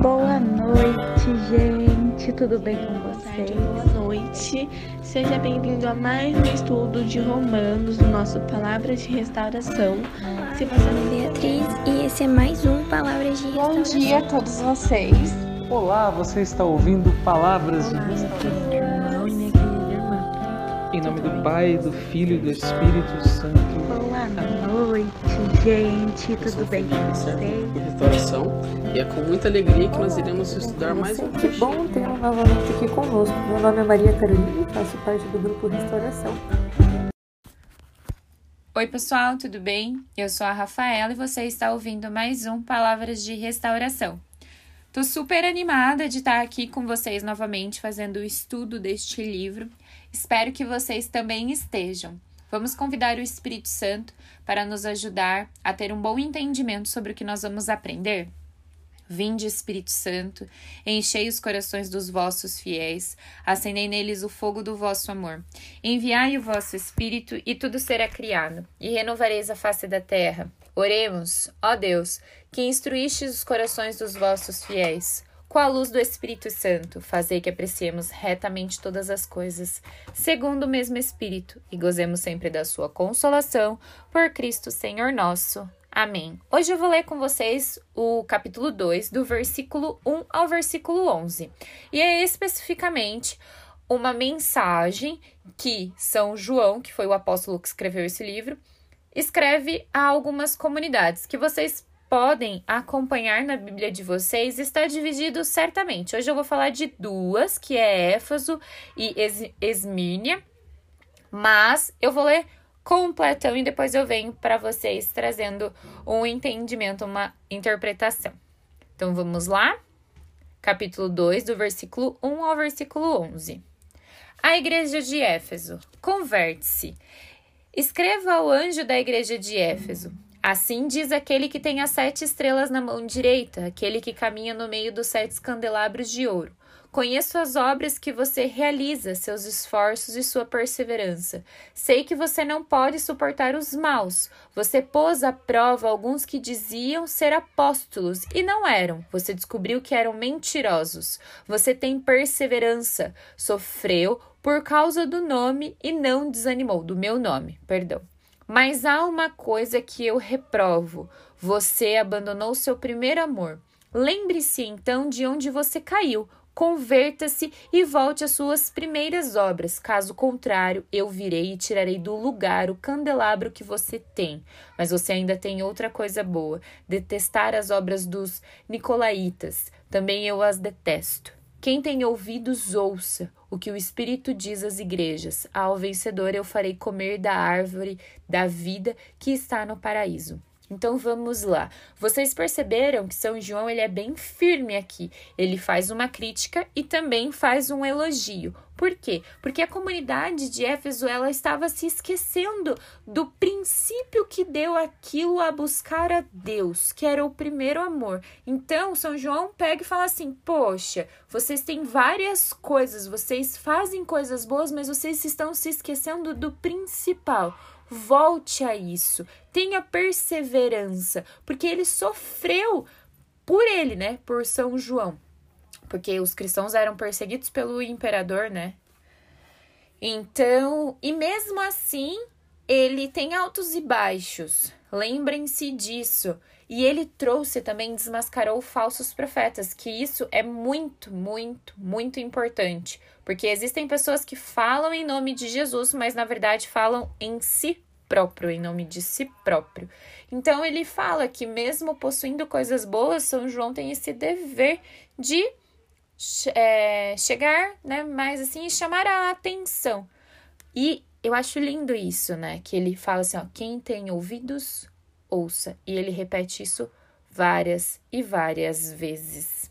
Boa noite, gente. Tudo bem com vocês? Boa noite. Seja bem-vindo a mais um estudo de Romanos no nosso Palavras de Restauração. Se você não Beatriz e esse é mais um Palavras de Restauração. Bom dia a todos vocês. Olá, você está ouvindo Palavras de Restauração. Em nome do Pai, do Filho e do Espírito Santo. Boa noite, gente. Tudo bem com vocês? Restauração. E é com muita alegria que nós iremos estudar mais um Que bom tê-lo novamente aqui conosco. Meu nome é Maria Carolina e faço parte do grupo Restauração. Oi, pessoal, tudo bem? Eu sou a Rafaela e você está ouvindo mais um Palavras de Restauração. Tô super animada de estar aqui com vocês novamente fazendo o estudo deste livro. Espero que vocês também estejam. Vamos convidar o Espírito Santo para nos ajudar a ter um bom entendimento sobre o que nós vamos aprender? Vinde, Espírito Santo, enchei os corações dos vossos fiéis, acendei neles o fogo do vosso amor. Enviai o vosso Espírito, e tudo será criado, e renovareis a face da terra. Oremos, ó Deus, que instruístes os corações dos vossos fiéis. Com a luz do Espírito Santo, fazei que apreciemos retamente todas as coisas, segundo o mesmo Espírito, e gozemos sempre da sua consolação, por Cristo Senhor nosso. Amém. Hoje eu vou ler com vocês o capítulo 2, do versículo 1 ao versículo 11. E é especificamente uma mensagem que São João, que foi o apóstolo que escreveu esse livro, escreve a algumas comunidades que vocês podem acompanhar na Bíblia de vocês. Está dividido certamente. Hoje eu vou falar de duas, que é Éfaso e Esmínia, mas eu vou ler completão e depois eu venho para vocês trazendo um entendimento, uma interpretação. Então vamos lá? Capítulo 2, do versículo 1 ao versículo 11. A igreja de Éfeso, converte-se. Escreva ao anjo da igreja de Éfeso. Assim diz aquele que tem as sete estrelas na mão direita, aquele que caminha no meio dos sete candelabros de ouro. Conheço as obras que você realiza, seus esforços e sua perseverança. Sei que você não pode suportar os maus. Você pôs à prova alguns que diziam ser apóstolos e não eram. Você descobriu que eram mentirosos. Você tem perseverança. Sofreu por causa do nome e não desanimou do meu nome, perdão. Mas há uma coisa que eu reprovo. Você abandonou seu primeiro amor. Lembre-se então de onde você caiu converta-se e volte às suas primeiras obras. Caso contrário, eu virei e tirarei do lugar o candelabro que você tem. Mas você ainda tem outra coisa boa: detestar as obras dos nicolaítas. Também eu as detesto. Quem tem ouvidos, ouça o que o Espírito diz às igrejas. Ao vencedor eu farei comer da árvore da vida que está no paraíso. Então vamos lá. Vocês perceberam que São João ele é bem firme aqui. Ele faz uma crítica e também faz um elogio. Por quê? Porque a comunidade de Éfeso ela estava se esquecendo do princípio que deu aquilo a buscar a Deus, que era o primeiro amor. Então, São João pega e fala assim: "Poxa, vocês têm várias coisas, vocês fazem coisas boas, mas vocês estão se esquecendo do principal." Volte a isso, tenha perseverança, porque ele sofreu por ele, né? Por São João. Porque os cristãos eram perseguidos pelo imperador, né? Então, e mesmo assim, ele tem altos e baixos. Lembrem-se disso. E ele trouxe também, desmascarou falsos profetas, que isso é muito, muito, muito importante. Porque existem pessoas que falam em nome de Jesus, mas na verdade falam em si próprio, em nome de si próprio. Então ele fala que, mesmo possuindo coisas boas, São João tem esse dever de é, chegar, né, mais assim, e chamar a atenção. E eu acho lindo isso, né? Que ele fala assim: ó, quem tem ouvidos, ouça. E ele repete isso várias e várias vezes.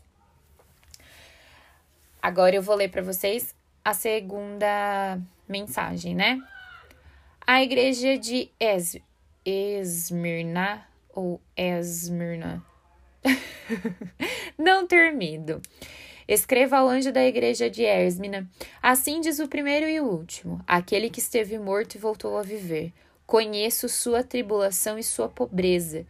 Agora eu vou ler para vocês a segunda mensagem, né? A igreja de es Esmirna ou Esmirna. Não termino. Escreva ao anjo da igreja de Esmina. Assim diz o primeiro e o último, aquele que esteve morto e voltou a viver. Conheço sua tribulação e sua pobreza,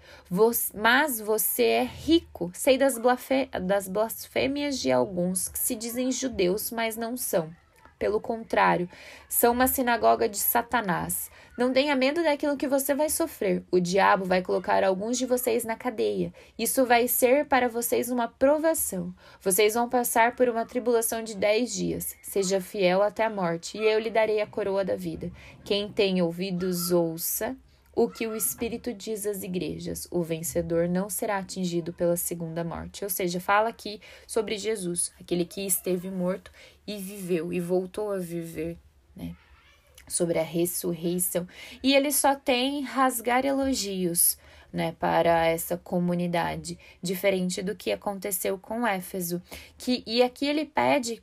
mas você é rico. Sei das blasfêmias de alguns que se dizem judeus, mas não são. Pelo contrário, são uma sinagoga de Satanás. Não tenha medo daquilo que você vai sofrer. O diabo vai colocar alguns de vocês na cadeia. Isso vai ser para vocês uma provação. Vocês vão passar por uma tribulação de dez dias. Seja fiel até a morte, e eu lhe darei a coroa da vida. Quem tem ouvidos, ouça o que o Espírito diz às igrejas: o vencedor não será atingido pela segunda morte. Ou seja, fala aqui sobre Jesus, aquele que esteve morto e viveu e voltou a viver, né? Sobre a ressurreição. E ele só tem rasgar elogios, né, para essa comunidade, diferente do que aconteceu com Éfeso. Que, e aqui ele pede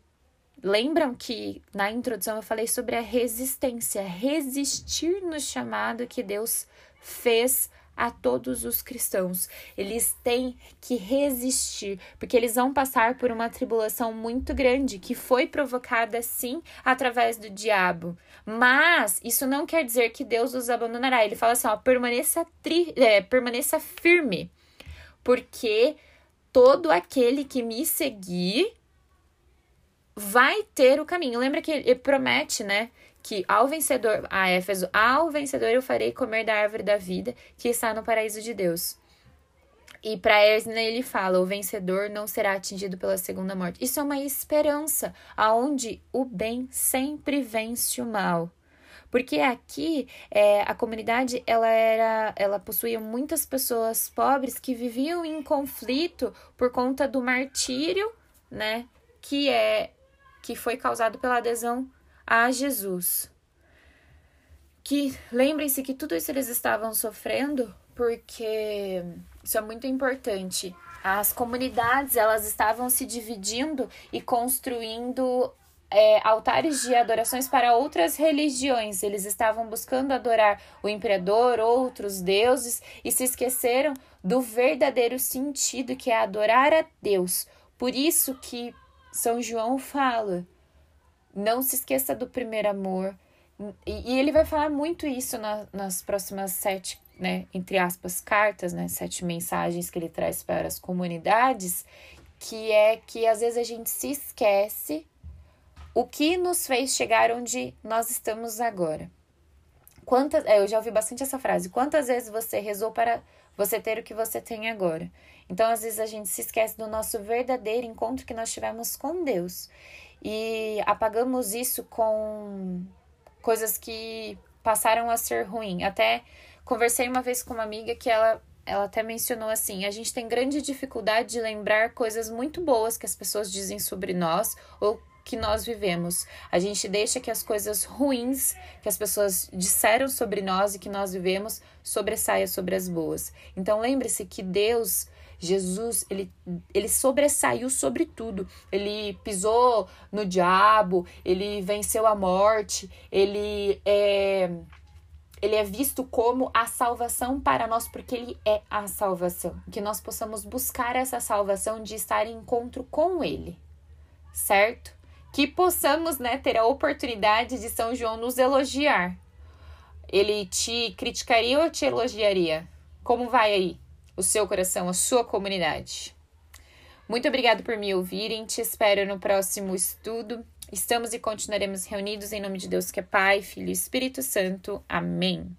Lembram que na introdução eu falei sobre a resistência, resistir no chamado que Deus fez a todos os cristãos. Eles têm que resistir, porque eles vão passar por uma tribulação muito grande que foi provocada sim através do diabo. Mas isso não quer dizer que Deus os abandonará. Ele fala assim: ó, permaneça, tri, é, permaneça firme, porque todo aquele que me seguir vai ter o caminho. Lembra que ele promete, né? Que ao vencedor, a Éfeso, ao vencedor eu farei comer da árvore da vida que está no paraíso de Deus. E para Esna ele fala: o vencedor não será atingido pela segunda morte. Isso é uma esperança, aonde o bem sempre vence o mal. Porque aqui é, a comunidade ela era, ela possuía muitas pessoas pobres que viviam em conflito por conta do martírio, né? Que é que foi causado pela adesão a Jesus. Que lembrem-se que tudo isso eles estavam sofrendo porque isso é muito importante. As comunidades elas estavam se dividindo e construindo é, altares de adorações para outras religiões. Eles estavam buscando adorar o imperador, outros deuses e se esqueceram do verdadeiro sentido que é adorar a Deus. Por isso que são João fala: não se esqueça do primeiro amor. E, e ele vai falar muito isso na, nas próximas sete, né, entre aspas, cartas, né, sete mensagens que ele traz para as comunidades, que é que às vezes a gente se esquece o que nos fez chegar onde nós estamos agora. Quantas, é, eu já ouvi bastante essa frase. Quantas vezes você rezou para você ter o que você tem agora? Então, às vezes, a gente se esquece do nosso verdadeiro encontro que nós tivemos com Deus. E apagamos isso com coisas que passaram a ser ruim. Até conversei uma vez com uma amiga que ela, ela até mencionou assim: a gente tem grande dificuldade de lembrar coisas muito boas que as pessoas dizem sobre nós ou que nós vivemos. A gente deixa que as coisas ruins que as pessoas disseram sobre nós e que nós vivemos sobressaia sobre as boas. Então lembre-se que Deus Jesus, ele, ele sobressaiu sobre tudo. Ele pisou no diabo, ele venceu a morte, ele é, ele é visto como a salvação para nós, porque ele é a salvação. Que nós possamos buscar essa salvação de estar em encontro com ele, certo? Que possamos né, ter a oportunidade de São João nos elogiar. Ele te criticaria ou te elogiaria? Como vai aí? O seu coração, a sua comunidade. Muito obrigado por me ouvirem. Te espero no próximo estudo. Estamos e continuaremos reunidos em nome de Deus que é Pai, Filho e Espírito Santo. Amém.